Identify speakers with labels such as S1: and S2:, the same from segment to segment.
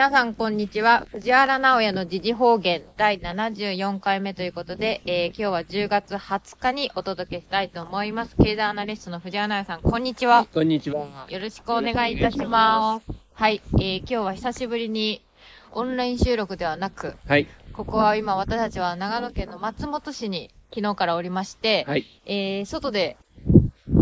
S1: 皆さん、こんにちは。藤原直也の時事方言第74回目ということで、えー、今日は10月20日にお届けしたいと思います。経済アナリストの藤原直也さん、こんにちは。
S2: こんにちは。
S1: よろしくお願いいたします。はい、えー、今日は久しぶりにオンライン収録ではなく、
S2: はい。
S1: ここは今私たちは長野県の松本市に昨日からおりまして、
S2: はい。
S1: えー、外で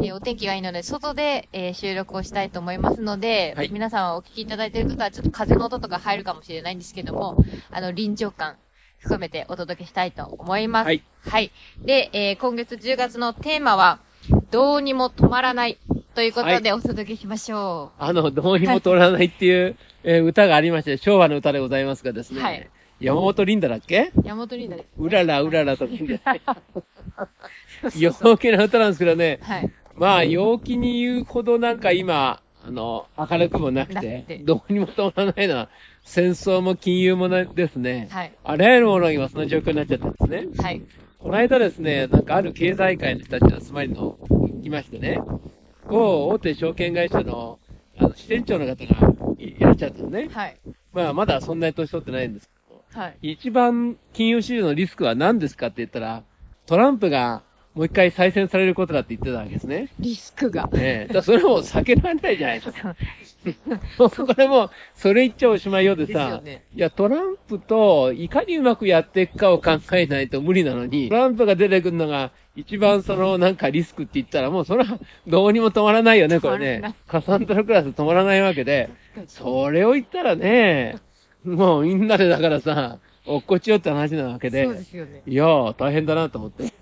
S1: えー、お天気がいいので、外で、えー、収録をしたいと思いますので、はい、皆さんお聞きいただいている方は、ちょっと風の音とか入るかもしれないんですけども、あの、臨場感含めてお届けしたいと思います。
S2: はい。
S1: はい。で、えー、今月10月のテーマは、どうにも止まらないということでお届けしましょ
S2: う。はい、あの、どうにも止まらないっていう、えー、歌がありまして、昭和の歌でございますがですね。はい。山本リンダだっけ？
S1: 山本リンダです。
S2: うららうららと。陽気な歌なんですけどね。
S1: はい。
S2: まあ、陽気に言うほどなんか今、あの、明るくもなくて、どうにも止まらないのは、戦争も金融もですね。
S1: はい。
S2: あらゆるものが今その状況になっちゃったんですね。
S1: はい。
S2: この間ですね、なんかある経済界の人たちの集まりの、来ましてね、某大手証券会社の、あの、支店長の方がいらっしゃったのね。
S1: はい。
S2: まあ、まだそんなに年取ってないんですけ
S1: ど、はい。
S2: 一番金融市場のリスクは何ですかって言ったら、トランプがもう一回再選されることだって言ってたわけですね。
S1: リスクが。
S2: ねえ。だそれも避けられないじゃないですか。こ れも、それ言っちゃおしまいようでさ、
S1: ね、
S2: いや、トランプといかにうまくやっていくかを考えないと無理なのに、トランプが出てくるのが、一番その、なんかリスクって言ったら、もうそれはどうにも止まらないよね、これね。カサンドラクラス止まらないわけで、それを言ったらね、もうみんなでだからさ、落っこちようって話なわけで、
S1: そうですよね。い
S2: やー、大変だなと思って。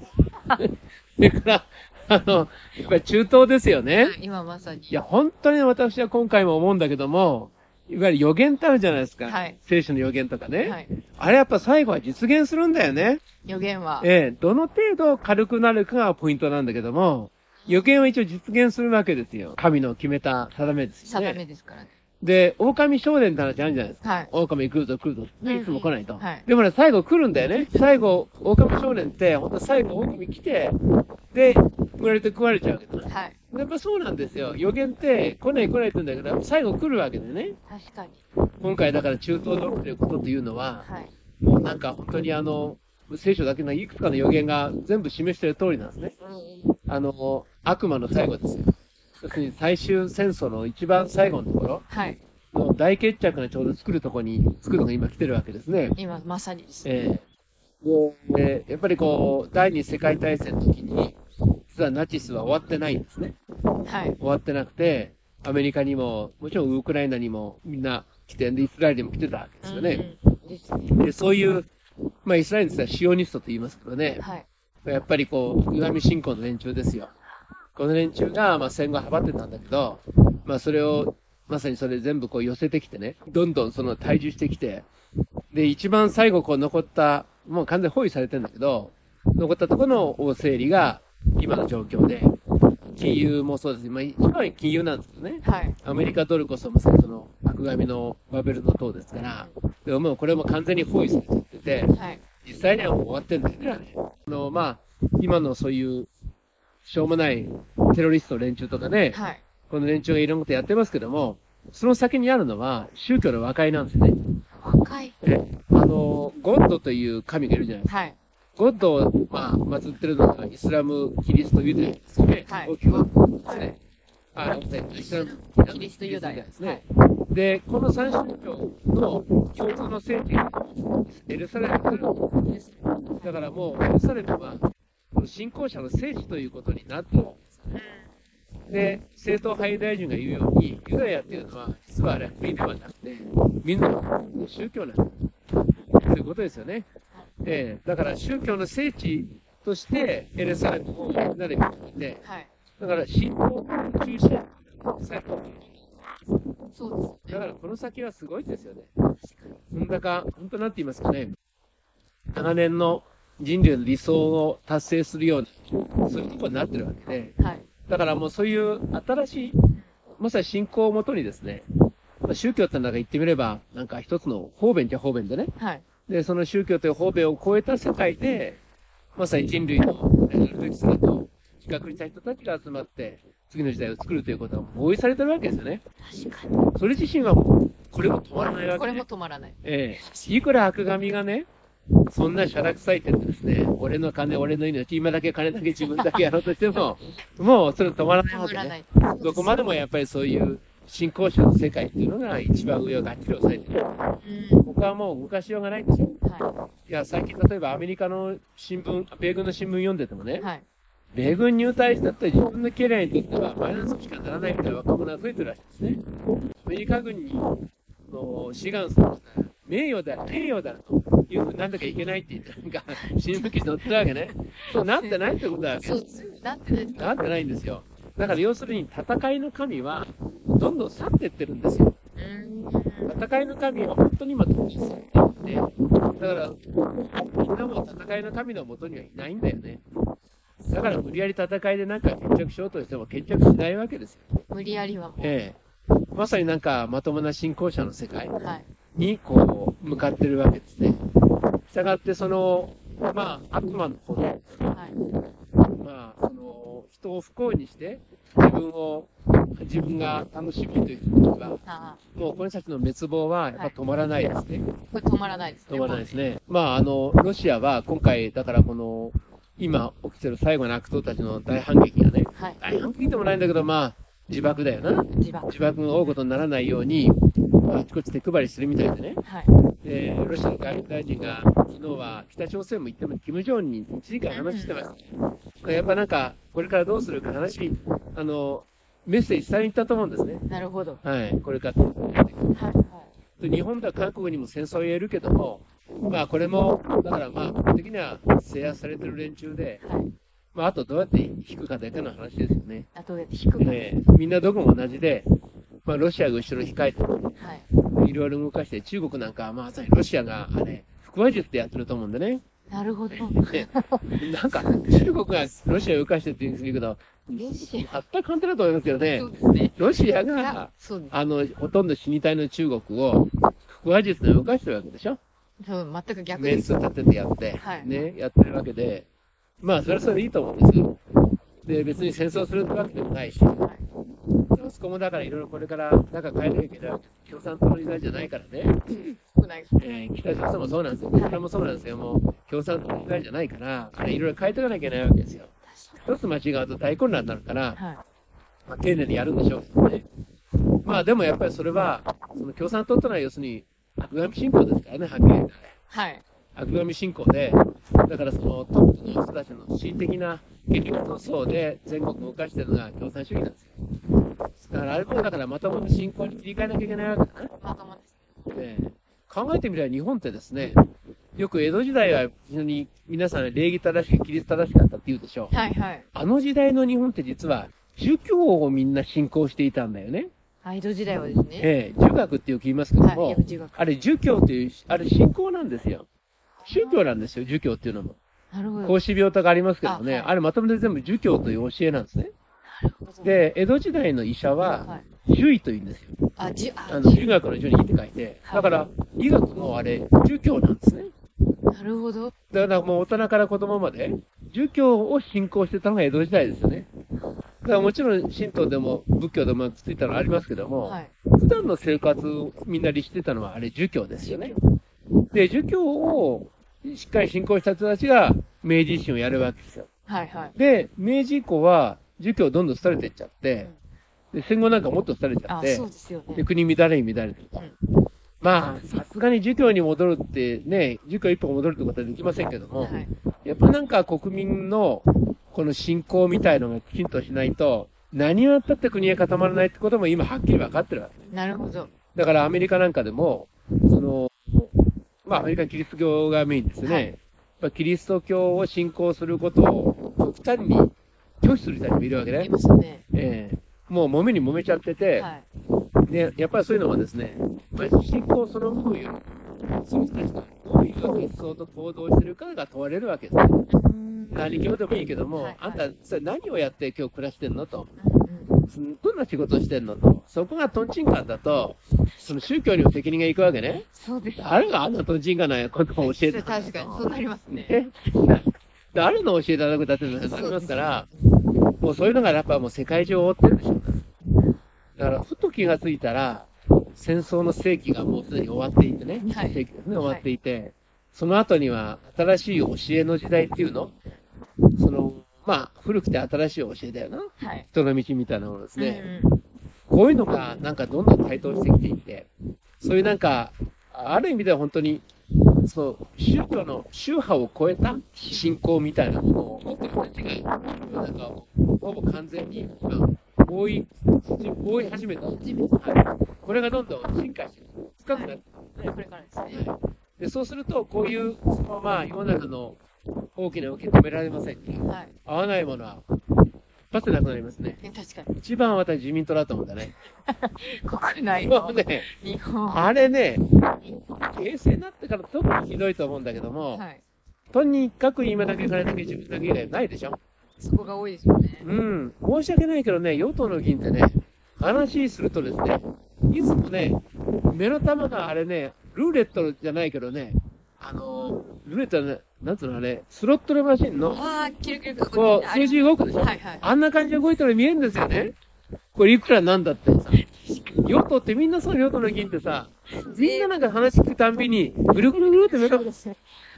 S2: それから、あの、やっぱり中東ですよね。
S1: 今まさに。
S2: いや、本当に私は今回も思うんだけども、いわゆる予言ってあるじゃないですか。
S1: はい。
S2: 聖書の予言とかね。
S1: はい。
S2: あれやっぱ最後は実現するんだよね。
S1: 予言は。
S2: ええ、どの程度軽くなるかがポイントなんだけども、予言は一応実現するわけですよ。神の決めた定めです
S1: よね。定めですからね。
S2: で、狼少年って話あるじゃないですか。
S1: はい。
S2: 狼来るぞ来るぞ。いつも来ないと。
S1: はい。
S2: でもね、最後来るんだよね。最後、狼少年って、ほんと最後狼来て、で、食われて食われちゃうわけだ。
S1: はい。
S2: やっぱそうなんですよ。予言って来ない来ないって言うんだけど、最後来るわけでね。
S1: 確かに。
S2: 今回だから中東のっていうことというのは、
S1: はい。
S2: もうなんか本当にあの、聖書だけのいくつかの予言が全部示してる通りなんですね。
S1: うん、
S2: あの、悪魔の最後ですよ。要するに最終戦争の一番最後のところ。
S1: はい。
S2: の大決着がちょうど作るところに、作るのが今来てるわけですね。
S1: 今、まさにです、
S2: ね。えー、で、やっぱりこう、第二次世界大戦の時に、実はナチスは終わってないんですね。
S1: はい。
S2: 終わってなくて、アメリカにも、もちろんウクライナにもみんな来て、で、イスラエルにも来てたわけですよね。
S1: うんうん、
S2: で、そういう、まあ、イスラエルですらシオニストと言いますけどね。
S1: はい。
S2: やっぱりこう、歪み信仰の連中ですよ。この連中が、まあ、戦後はばってたんだけど、まあ、それをまさにそれ全部こう寄せてきてね、どんどんその退治してきて、で、一番最後こう残った、もう完全包囲されてるんだけど、残ったところの大整理が今の状況で、金融もそうです。まあ、一番金融なんですけどね。
S1: はい。
S2: アメリカドルこそまさにその、悪神のバベルの塔ですから、でももうこれも完全に包囲されちゃってて、
S1: はい。
S2: 実際にはもう終わってんだよね。あの、まあ、今のそういう、しょうもないテロリスト連中とかね、
S1: はい。
S2: この連中がいろんなことやってますけども、その先にあるのは宗教の和解なんですね。
S1: 和解？
S2: え、あの、ゴッドという神がいるじゃないですか。
S1: はい。
S2: ゴッドを、まあ、祀ってるのがイスラム、キリスト、ユダヤですよね。
S1: はい。
S2: 大きくですね。はい、あ、イスラム、
S1: キリスト、ユダヤ
S2: ですね。で、この三宗教の共通の聖地がエルサレムです。だからもう、エルサレムは、この信仰者の聖地ということになってるんですね。で、政党派大臣が言うように、ユダヤっていうのは、実はあれ、国ではなくて、民族の宗教なんだ。ということですよね。えー、だから宗教の聖地として、エルサレムをみんなで見て
S1: はい、
S2: だから信仰中心最高
S1: そうです、ね、
S2: だからこの先はすごいですよね。なんだか、本当なんて言いますかね、長年の人類の理想を達成するような、そういうところになってるわけで、
S1: はい
S2: だからもうそういう新しい、まさに信仰をもとにですね、まあ、宗教ってなんか言ってみれば、なんか一つの方便じゃ方便でね。
S1: はい。
S2: で、その宗教という方便を超えた世界で、まさに人類のやるべき姿を比較した人たちが集まって、次の時代を作るということが合意されてるわけですよね。
S1: 確かに。
S2: それ自身はもう、これも止まらないわけ、ね、
S1: これも止まらない。
S2: ええいくら悪神がね、そんなしゃらくさいってですね、俺の金、俺の命、今だけ金だけ自分だけやろうとしても、もうそれ止まらない
S1: 止
S2: わけね。どこまでもやっぱりそういう信仰者の世界っていうのが一番上をがっちり押さえてる。
S1: うん。
S2: 他はもう動かしようがないんですよ。
S1: はい
S2: や、最近例えばアメリカの新聞、米軍の新聞読んでてもね
S1: い。、はい。
S2: 米軍入隊したって自分のキャリアにとってはマイナスしかならないみたいな若者が増えてるらしいですね。アメリカ軍にの志願すると名誉だ、名誉だというふうになんだかいけないって言って、なんか 新聞記事載ってるわけね。そうなってないってことだわけ
S1: そう。なってない
S2: なってないんですよ。だから要するに戦いの神はどんどん去ってってるんですよ。戦いの神は本当に今統治されていて、だから、みんなも戦いの神のもとにはいないんだよね。だから無理やり戦いでなんか決着しようとしても決着しないわけですよ。
S1: 無理やりはもう。
S2: ええ。まさになんかまともな信仰者の世界
S1: はい。
S2: にこう向かってるわけですね。したがってその、まあ悪魔の方で、
S1: はい。
S2: まあその人を不幸にして自分を、自分が楽しむという時は、
S1: あ
S2: もうこの人たちの滅亡はやっぱ止まらないですね。
S1: あ。これ止まらないですね。
S2: 止まらないですね。まあ、あの、ロシアは今回、だからこの、今起きてる最後の悪党たちの大反撃がね、
S1: はい。
S2: 大反撃でもないんだけど、まあ、自爆だよな。
S1: 自爆。
S2: 自爆が多いことにならないように、あちこち手配りするみたいでね。
S1: はい。
S2: で、ロシアの外務大臣が、昨日は北朝鮮も行っても、キム・ジョンに1時間話してました。やっぱなんか、これからどうするか話、あの、メッセージ伝えに行ったと思うんですね。
S1: なるほど。
S2: はい、これから。
S1: はい。はい。
S2: で日本とは韓国にも戦争を言えるけども、まあこれも、だからまあ、基本的には制圧されてる連中で、
S1: はい。
S2: まああとどうやって引くかだけの話ですよね。
S1: あ、どうやって引くか。
S2: ええみんなどこも同じで、まあロシアが後ろに控えて、
S1: はい。
S2: いろいろ動かして、中国なんかはまあ、ロシアがあれ、腹話術でやってると思うんでね。
S1: なるほど。
S2: でなんか、中国がロシアを動かしてって言うんですけど、
S1: ロシア。
S2: 全く簡単だと思いますけどね
S1: そう。ですね。
S2: ロシアが。あの、ほとんど死に体の中国を、腹話術で動かしてるわけでしょ
S1: そう、全く逆
S2: メン。ツ立ててやって、
S1: はい
S2: ね、やってるわけで、まあ、それはそれでいいと思うんですよ。で、別に戦争するわけでもないし、
S1: はい。
S2: あそこもだからいろいろこれから、なんか変えなきゃいけないわけ共産党の時代じゃないからね、
S1: 少ない。
S2: えー北朝鮮もそうなんですよ、これもそうなんですよ、もう共産党の時代じゃないから、あれいろいろ変えていかなきゃいけないわけですよ。一つ間違うと大混乱になるから、
S1: はい。
S2: まあ、丁寧にやるんでしょうけどね。まあでもやっぱりそれは、その共産党ってのは要するに悪神信仰ですからね、はっきり言って。
S1: はい。
S2: 悪神信仰で、だからそのトップの人たちの恣意的な激力の層で全国を動かしてるのが共産主義なんですよ。だからあれもだからまともな信仰に切り替えなきゃいけないわけだな。
S1: まともです。
S2: ねえ考えてみれば日本ってですね、よく江戸時代は非常に皆さん礼儀正しく、規律正しかったって言うでしょう。
S1: はいはい。
S2: あの時代の日本って実は儒教をみんな信仰していたんだよね。
S1: アイド時代はですね。
S2: ええ儒学ってよく言いますけども、
S1: はい。
S2: あれ儒教っていう、あれ信仰なんですよ。宗教なんですよ、儒教っていうのも。
S1: なるほど。
S2: 孔子病とかありますけどね、
S1: あはい
S2: あれまとめて全部儒教という教えなんですね。で、江戸時代の医者
S1: は、
S2: はい儒医というんですよ。
S1: あ、じ、あ、
S2: あの、儒学の儒にって書いて、
S1: はい
S2: だから、医学もあれ、儒教なんですね。
S1: なるほど。
S2: だからもう大人から子供まで、儒教を信仰してたのが江戸時代ですよね。だからもちろん神道でも仏教でもついたのありますけども、
S1: はい。
S2: 普段の生活をみんな律してたのはあれ儒教ですよね。で、儒教をしっかり信仰した人たちが明治維新をやるわけですよ。
S1: はいはい。
S2: で、明治以降は儒教どんどん廃れていっちゃって、で戦後なんかもっと廃れちゃっ
S1: あ、
S2: て
S1: で
S2: 国乱れに乱れてると。まあ、さすがに儒教に戻るってね、儒教一歩戻るってことはできませんけども、
S1: はい。
S2: やっぱなんか国民のこの信仰みたいのがきちんとしないと、何をやったって国が固まらないってことも今はっきり分かってるわけ。
S1: なるほど。
S2: だからアメリカなんかでも、その、まあアメリカキリスト教がメインですね。
S1: はい
S2: やっぱキリスト教を信仰することを極端に拒否する人たちもいるわけね
S1: い。ますね。
S2: ええもう揉めに揉めちゃってて、
S1: はい。
S2: で、やっぱりそういうのはですね、まあ、信仰そのものより、その人たちがどういう発想と行動してるかが問われるわけですね。
S1: うん
S2: 何教でもいいけども、
S1: はい
S2: あんた、それ何をやって今日暮らしてんのと。
S1: うん
S2: どんな仕事してんのと。そこがトンチンカンだと、その宗教にも責任がいくわけね。
S1: そうです。
S2: 誰があんなトンチンカンなことを教えて
S1: 確かに、そうなりますね。
S2: ね。誰の教えただくだってなりますから、もうそういうのがやっぱもう世界中を覆ってるでしょ。だから、ふと気がついたら、戦争の世紀がもうすでに終わっていてね、
S1: はい
S2: 世紀ですね、終わっていて、その後には新しい教えの時代っていうの？その、まあ、古くて新しい教えだよな。
S1: はい。
S2: 人の道みたいなものですね。
S1: うん
S2: こういうのがなんかどんどん台頭してきていて、そういうなんか、ある意味では本当に、そう、宗教の宗派を超えた信仰みたいなものを持ってる人たちが、なんか、ほぼ完全に、今、覆い、覆い始めた。はい。これがどんどん進化してる。深くなって
S1: うんこれからですね。
S2: はいで、そうすると、こういう、まま世の中の大きな受け止められませんから、
S1: はい。
S2: 合わないものは、一発でなくなりますね。
S1: ね確かに。
S2: 一番私自民党だと思うんだね。
S1: 国内の
S2: ね、
S1: 日本。
S2: あれね、平成になってから特にひどいと思うんだけども、
S1: はい。
S2: とにかく今だけ金だけ自分だけ以外ないでしょ。
S1: そこが多いですよね。
S2: うん。申し訳ないけどね、与党の議員ってね、話するとですね、いつもね、目の玉があれね、ルーレットじゃないけどね、あの、ルーレットはね、なんつうのあれ、スロットルマシンの、
S1: ああ、キルキル
S2: こう、数字動くでしょ？
S1: はいはい。
S2: あんな感じで動いてるの見えるんですよね。これいくらなんだってさ。与党ってみんなその与党の議員ってさ、みんななんか話聞くたんびに、ぐるぐるぐるって目が、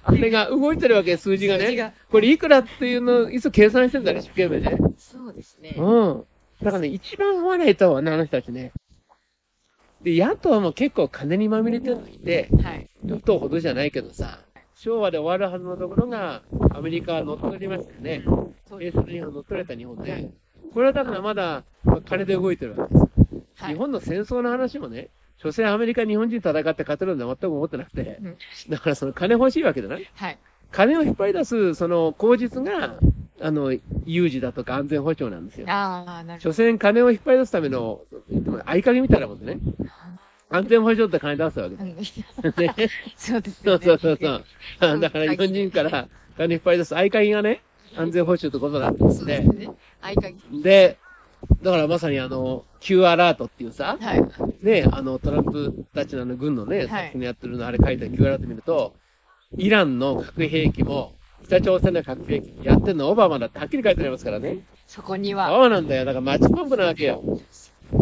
S2: あれが動いてるわけ、数字がね
S1: が。
S2: これいくらっていうのをいつ計算してんだね、一生懸命ね。
S1: そうですね。
S2: うん。だからね、一番合わないと思うね、あの人たちね。で、野党も結構金にまみれてるのいて、
S1: はい。
S2: 与党ほどじゃないけどさ、昭和で終わるはずのところが、アメリカは乗っ取りましたよね。
S1: そう
S2: 平成の日本乗っ取られた日本で。これはだからまだ、まあ金で動いてるわけです。
S1: はい。
S2: 日本の戦争の話もね、所詮アメリカ、日本人戦って勝てるんだ全く思ってなくて、
S1: うん
S2: だからその金欲しいわけだな。
S1: はい。
S2: 金を引っ張り出す、その口実が、あの、有事だとか安全保障なんですよ。
S1: ああ、なるほ
S2: 所詮金を引っ張り出すための、合鍵みたいなもんでね。安全保障って金出すわけね。
S1: そうです
S2: そう
S1: よね。
S2: そうそうそう。あだから日本人から金引っ張り出す合鍵がね、安全保障ってことだったん
S1: そう
S2: で
S1: ですね。合鍵。
S2: で、だからまさにあの、Q アラートっていうさ、
S1: はい。
S2: ね、あの、トランプたちのあの軍のね、
S1: はい
S2: 作品やってるのあれ書いた Q アラート見ると、イランの核兵器も、北朝鮮の核兵器やってるのオバマだってはっきり書いてありますからね。
S1: そこには。
S2: そうなんだよ。だからマッチポンプなわけよ。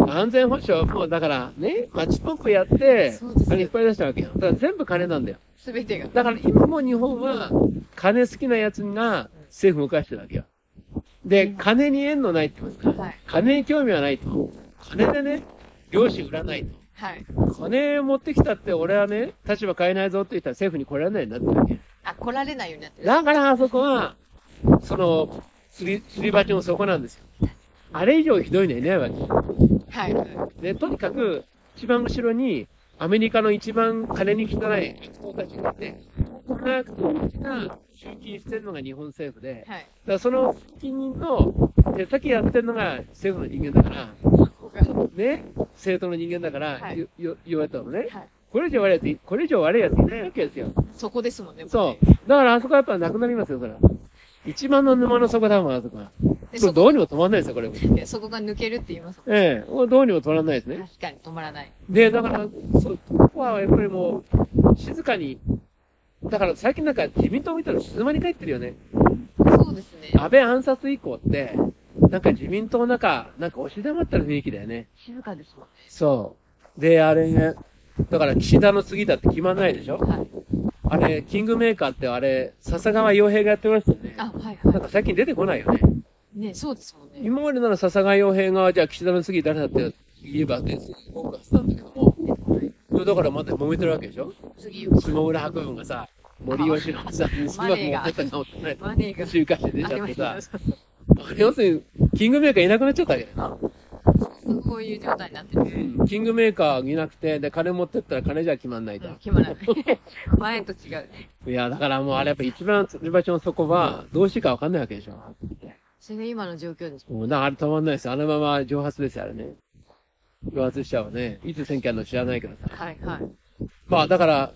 S2: 安全保障も、だからね、マッチポンプやって金いっぱい出したわけよ。だから全部金なんだよ。
S1: すべてが。
S2: だから今も日本は、金好きな奴が政府動かしてるわけよ。で、金に縁のないって言いますか、
S1: はい
S2: 金に興味はないと。金でね、漁師売らないと。
S1: はい。
S2: 金持ってきたって俺はね、立場変えないぞって言ったら政府に来られないんだってわけ。
S1: あ、来られないようになってる。
S2: だからあそこは、その、釣り、釣り鉢の底なんですよ。あれ以上ひどいのいないわけ。
S1: はい。はい
S2: で、とにかく、一番後ろに、アメリカの一番金に汚い人たちがいて、こんな人たちが集金してるのが日本政府で、だか
S1: はい。
S2: らその集金の手先やってるのが政府の人間だから。ね、政党の人間だから、
S1: はい
S2: 言われたのね。
S1: はい。
S2: これ以上悪いやつい、これ以上悪いやついないわけですよ。
S1: そこですもんね。
S2: そう。だからあそこはやっぱなくなりますよ、それは。一番の沼の底だもん、あそこは。
S1: そ
S2: どうにも止まんないですよ、これ。
S1: でそこが抜けるって言います
S2: ええどうにも止まらないですね。
S1: 確かに止まらない。
S2: で、だから、そ、ここはやっぱりもう、静かに、だから最近なんか自民党見たら静まり返ってるよね。
S1: そうですね。
S2: 安倍暗殺以降って、なんか自民党の中、なんか押し黙ったる雰囲気だよね。
S1: 静かですもんね。
S2: そう。で、あれ、だから岸田の次だって決まんないでしょ
S1: はい。
S2: あれ、キングメーカーってあれ、笹川洋平がやってましたよね。
S1: あ、はい
S2: なん
S1: は
S2: か最近出てこないよね。
S1: い。ね、そうですもんね。
S2: 今までなら笹川洋平が、じゃあ岸田の次誰だって言えばって、フォーカスなんだけども、いやだからまだ揉めてるわけでしょ？
S1: 次、
S2: 下村博文がさ、森吉のさ、すごい持ってたかもしれない。
S1: マネーが。
S2: 週刊誌で出ちゃってさ要するに、キングメーカーいなくなっちゃったわけだよな。
S1: こういう状態になってる。
S2: うんキングメーカーいなくて、で、金持ってったら金じゃ決まんないと。
S1: 決まらない。前と違う。
S2: いや、だからもうあれやっぱ一番釣り場所の底は、どうしていいかわかんないわけでしょ。
S1: それが今の状況ですもん。
S2: だからあれ止まんないですよ。あのまま蒸発ですよ、あれね。蒸発しちゃうわね。いつ選挙あるの知らないけどさ。
S1: はいはい。
S2: まあだから、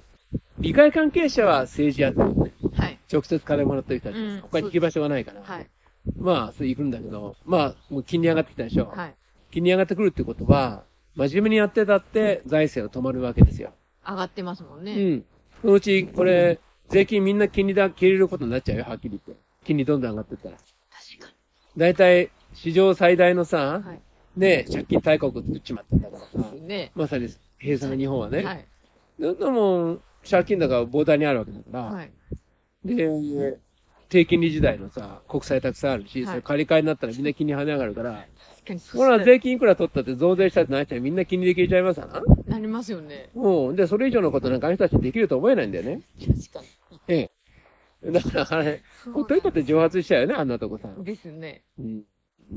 S2: 利害関係者は政治やってるね。
S1: はい。
S2: 直接金もらってる人たちです。
S1: うん
S2: 他に行き場所がないから。
S1: はい。
S2: まあ、そう行くんだけど、まあ、もう金利上がってきたでしょ。
S1: はい。
S2: 金利上がってくるってことは、真面目にやってたって財政が止まるわけですよ。
S1: 上がってますもんね。
S2: うん。そのうち、これ、税金みんな金利だ、切れることになっちゃうよ、はっきり言って。金利どんどん上がってったら。
S1: 確か
S2: だいたい、史上最大のさ、
S1: に。はい。
S2: ね、借金大国作っちまったんだからさ。
S1: ね。
S2: まさに平成の日本はね。
S1: はい。
S2: どんなもん、借金だから膨大にあるわけだから。
S1: はい。
S2: で、低金利時代のさ、国債たくさんあるし、
S1: はい
S2: それ借り換えになったらみんな金利跳ね上がるから、ほら、
S1: う
S2: 税金いくら取ったって増税したってなっちゃうみんな金利で消えちゃいますわな。
S1: なりますよね。
S2: うん。で、それ以上のことなんかあの人たちできると思えないんだよね。
S1: 確か
S2: ええ。だから、あれ、
S1: に。
S2: ほっといたって蒸発しちゃうよね、あんなとこさ。
S1: ですね。
S2: うん。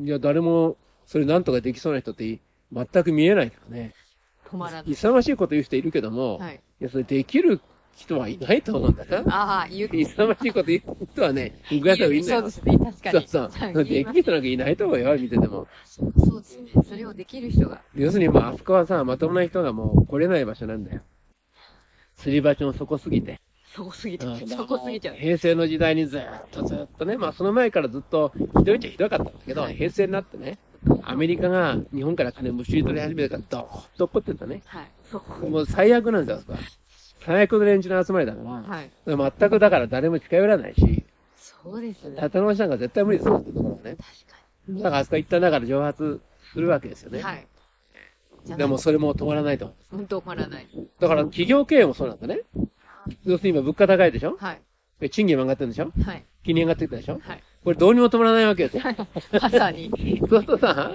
S2: いや、誰も、それなんとかできそうな人って全く見えないからね。
S1: 止まらない。
S2: 勇ましいこと言う人いるけども、
S1: はい。
S2: いや、それできる人はいないと思うんだな。
S1: ああ、言う
S2: 勇ましいこと言う人はね、ぐやといいんだよ。
S1: そうですね、確かに。
S2: そうそう。
S1: はい
S2: できる人なんかいないと思うよ、見てても。
S1: そうですね。それをできる人が。
S2: 要するに、まあ、あそこはさ、まともな人がもう来れない場所なんだよ。すり鉢の底すぎて。
S1: そこすぎて
S2: うん、
S1: そこすぎちゃう。
S2: 平成の時代にずっとずっとね、まあその前からずっとひどいっちゃひどかったんだけど、
S1: はい
S2: 平成になってね、アメリカが日本から金むしり取り始めたから、どーっと怒ってたね。
S1: はい。そこ。
S2: もう最悪なんですよ、あそこは。最悪の連中の集まりだから、
S1: はい。
S2: 全くだから誰も近寄らないし、
S1: そうですね。
S2: 立て直しなんか絶対無理ですよってところはね。
S1: 確か
S2: だからあそこ一旦だから蒸発するわけですよ
S1: に。
S2: ね。
S1: はい。
S2: でもそれも止まらないと思う。
S1: 本当止まらない。
S2: だから企業経営もそうなんだね。要するに今物価高いでしょ？
S1: はい。
S2: で賃金も上がってるでしょ？
S1: はい。
S2: 金利上がってきたでしょ？
S1: はい。
S2: これどうにも止まらないわけですよ。
S1: まさに。
S2: そうするとさ、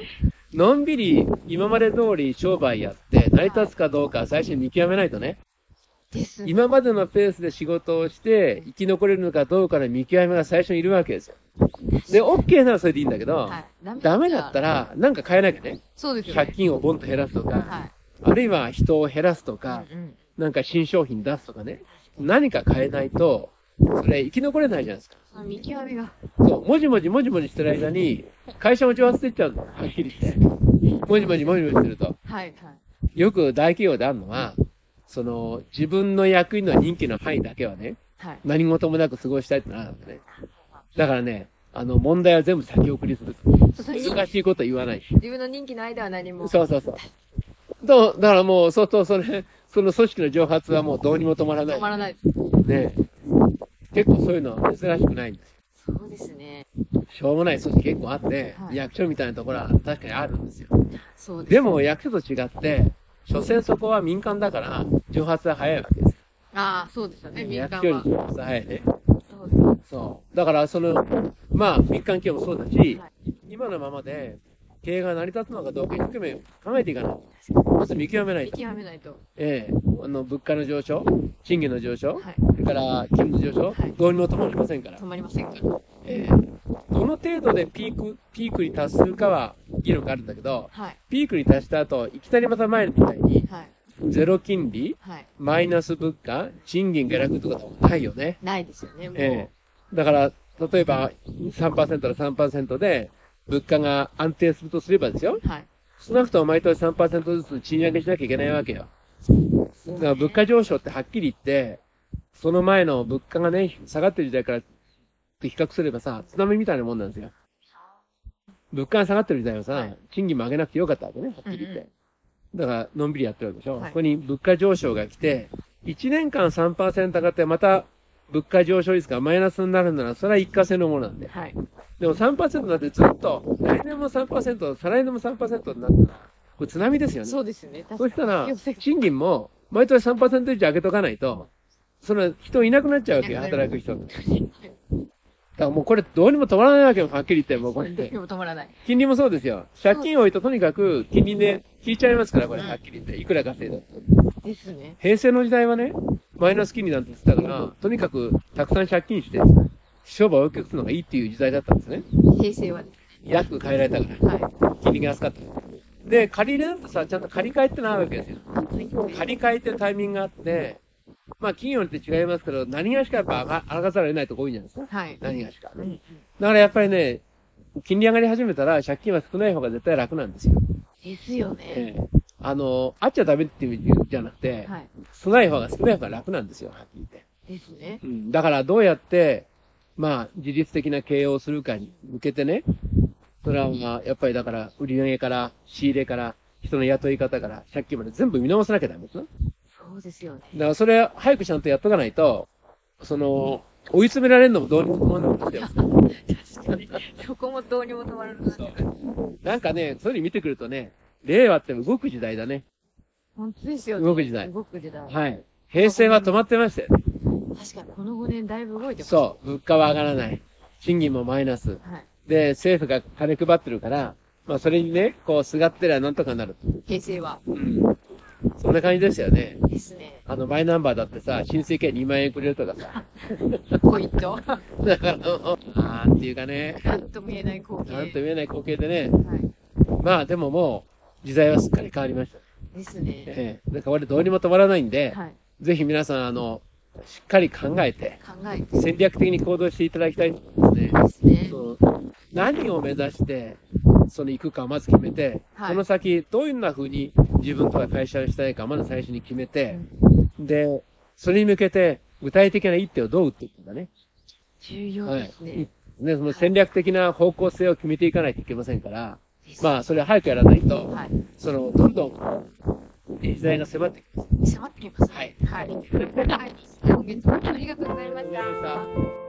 S2: のんびり今まで通り商売やって成り立つかどうか最初に見極めないとね、
S1: ですね。
S2: 今までのペースで仕事をして生き残れるのかどうかの見極めが最初にいるわけですよ。で、OK ならそれでいいんだけど、
S1: はい。
S2: ダメだったらなんか変えなきゃね。
S1: そうですよね。
S2: 借金をボンと減らすとか、
S1: はい。
S2: あるいは人を減らすとか、
S1: うんうん
S2: なんか新商品出すとかね、何か変えないと、それ生き残れないじゃないですか。
S1: その見極めが。
S2: そう、もじもじもじもじしてる間に、会社も蒸発していっちゃうんだよ、はっきり言って。もじもじもじもじしてると。
S1: はいはい。
S2: よく大企業であるのは、その、自分の役員の任期の範囲だけはね、
S1: はい。
S2: 何事もなく過ごしたいってなるんだね。だからね、あの、問題は全部先送りする。難しいこと言わないし。
S1: 自分の任期の間は何も。
S2: そうそうそう。と、だからもう、そうそう、それ、その組織の蒸発はもうどうにも止まらない。
S1: 止まらない。
S2: ね結構そういうのは珍しくないんですよ。
S1: そうですね。
S2: しょうもない組織結構あって、
S1: はい
S2: 役所みたいなところは確かにあるんですよ。
S1: そうです。
S2: でも役所と違って、所詮そこは民間だから、蒸発は早いわけです
S1: ああ、そうですよね、
S2: よ。
S1: 民間は。
S2: 役所より蒸発は早いね。
S1: そうです
S2: そう。だから、その、まあ、民間企業もそうだし、
S1: はい
S2: 今のままで、経営が成り立つのかどうか一生懸命考えていかない。まず見極めない
S1: 見
S2: と。
S1: 極めないと。
S2: ええあの、物価の上昇、賃金の上昇、
S1: はい。
S2: それから、金の上昇、
S1: はい
S2: どうにも止まりませんから
S1: 止。まりませんから。
S2: ええどの程度でピーク、ピークに達するかは議論があるんだけど、
S1: はい。
S2: ピークに達した後、いきなりまた前みたいに、
S1: はい。
S2: ゼロ金利、
S1: はい。
S2: マイナス物価、賃金下落とかもないよね。
S1: ないですよね。
S2: ええだから、例えば3%から3%で物価が安定するとすればですよ。
S1: はい。
S2: 少なくとも毎年3%ずつ賃上げしなきゃいけないわけよ。だから物価上昇ってはっきり言って、その前の物価がね、下がってる時代から比較すればさ、津波みたいなもんなんですよ。物価が下がってる時代はさ、
S1: はい
S2: 賃金も上げなくてよかったわけね、はっきり言って。
S1: うん
S2: だから、のんびりやってるわけでしょ。
S1: はい
S2: そこに物価上昇が来て、1年間3%上がって、また物価上昇率がマイナスになるなら、それは一過性のものなんで。
S1: はい。
S2: でも3%になってずっと、来年も3%、再来年も3%になったら、これ津波ですよね。
S1: そうですね。
S2: そしたら賃金も毎年3%以上上げとかないと、その人いなくなっちゃうわけよ、働く人。だからもうこれどうにも止まらないわけよ、はっきり言って、もうこれって
S1: 止まらない。
S2: 金利もそうですよ。借金多いととにかく金利で引いちゃいますから、これ、はっきり言って。いくら稼いだって
S1: ですね。
S2: 平成の時代はね、マイナス金利なんて言ってたから、とにかくたくさん借金して、商売を大きくするのがいいっていう時代だったんですね。
S1: 平成はです
S2: 安く買えられたから。
S1: ね。はい。
S2: 金利が安かった。で、借り入れるとさ、ちゃんと借り換えってのあるわけですよ。借り換えってタイミングがあって、まあ企業によって違いますけど、何がしかやっぱ上がざるを得ないとこ多いんじゃないですか。
S1: はい。
S2: 何がしか。
S1: うんうん
S2: だからやっぱりね、金利上がり始めたら借金は少ない方が絶対楽なんですよ。
S1: ですよね。
S2: ええあの、あっちゃダメっていう意味じゃなくて、
S1: はい。
S2: 少ない方が少ない方が楽なんですよ、はっきり言って。
S1: ですね。
S2: うん。だからどうやって、まあ、自律的な経営をするかに向けてね、それはまあ、やっぱりだから、売り上げから、仕入れから、人の雇い方から、借金まで全部見直さなきゃダメですよ。
S1: そうですよね。
S2: だからそれ、早くちゃんとやっとかないと、その、追い詰められるのもどうにも困らないんですよ。
S1: 確かそこもどうにも止まらなくなってる。
S2: なんかね、そういうの見てくるとね、令和って動く時代だね。
S1: 本当ですよね。
S2: 動く時代
S1: 動く時代。
S2: はい。平成は止まってましたよ。
S1: 確かにこの5年だいぶ動いてます。
S2: そう。物価は上がらない。賃金もマイナス。
S1: はい。
S2: で、政府が金配ってるから、まあそれにね、こう、すがってりゃなんとかなる。
S1: 平成は。
S2: うん。そんな感じでしたよね。
S1: ですね。
S2: あの、マイナンバーだってさ、申請券2万円くれるとかさ。
S1: ポイント。
S2: だから、なんていうかね、
S1: なんとも言えない光景。
S2: なんとも言えない光景でね。
S1: はい。
S2: まあでももう、時代はすっかり変わりました。
S1: ですね。
S2: ええ。だから俺どうにも止まらないんで、
S1: はい。
S2: ぜひ皆さん、あの、しっかり考えて、
S1: 考えて。
S2: 戦略的に行動していただきたいと思いますね。
S1: ですね。
S2: 何を目指して、その行くかをまず決めて、
S1: はい
S2: その先、どういうふうな風に自分とか会社をしたいか、まず最初に決めて、で、それに向けて、具体的な一手をどう打っていくんだね。
S1: 重要ですね。
S2: ね、その戦略的な方向性を決めていかないといけませんから、まあ、それは早くやらないと、
S1: はい。
S2: その、どんどん、時代が迫ってきます。
S1: 迫ってきます。
S2: はい
S1: はい。はい。今月もありがとうございました。
S2: ありがとうございました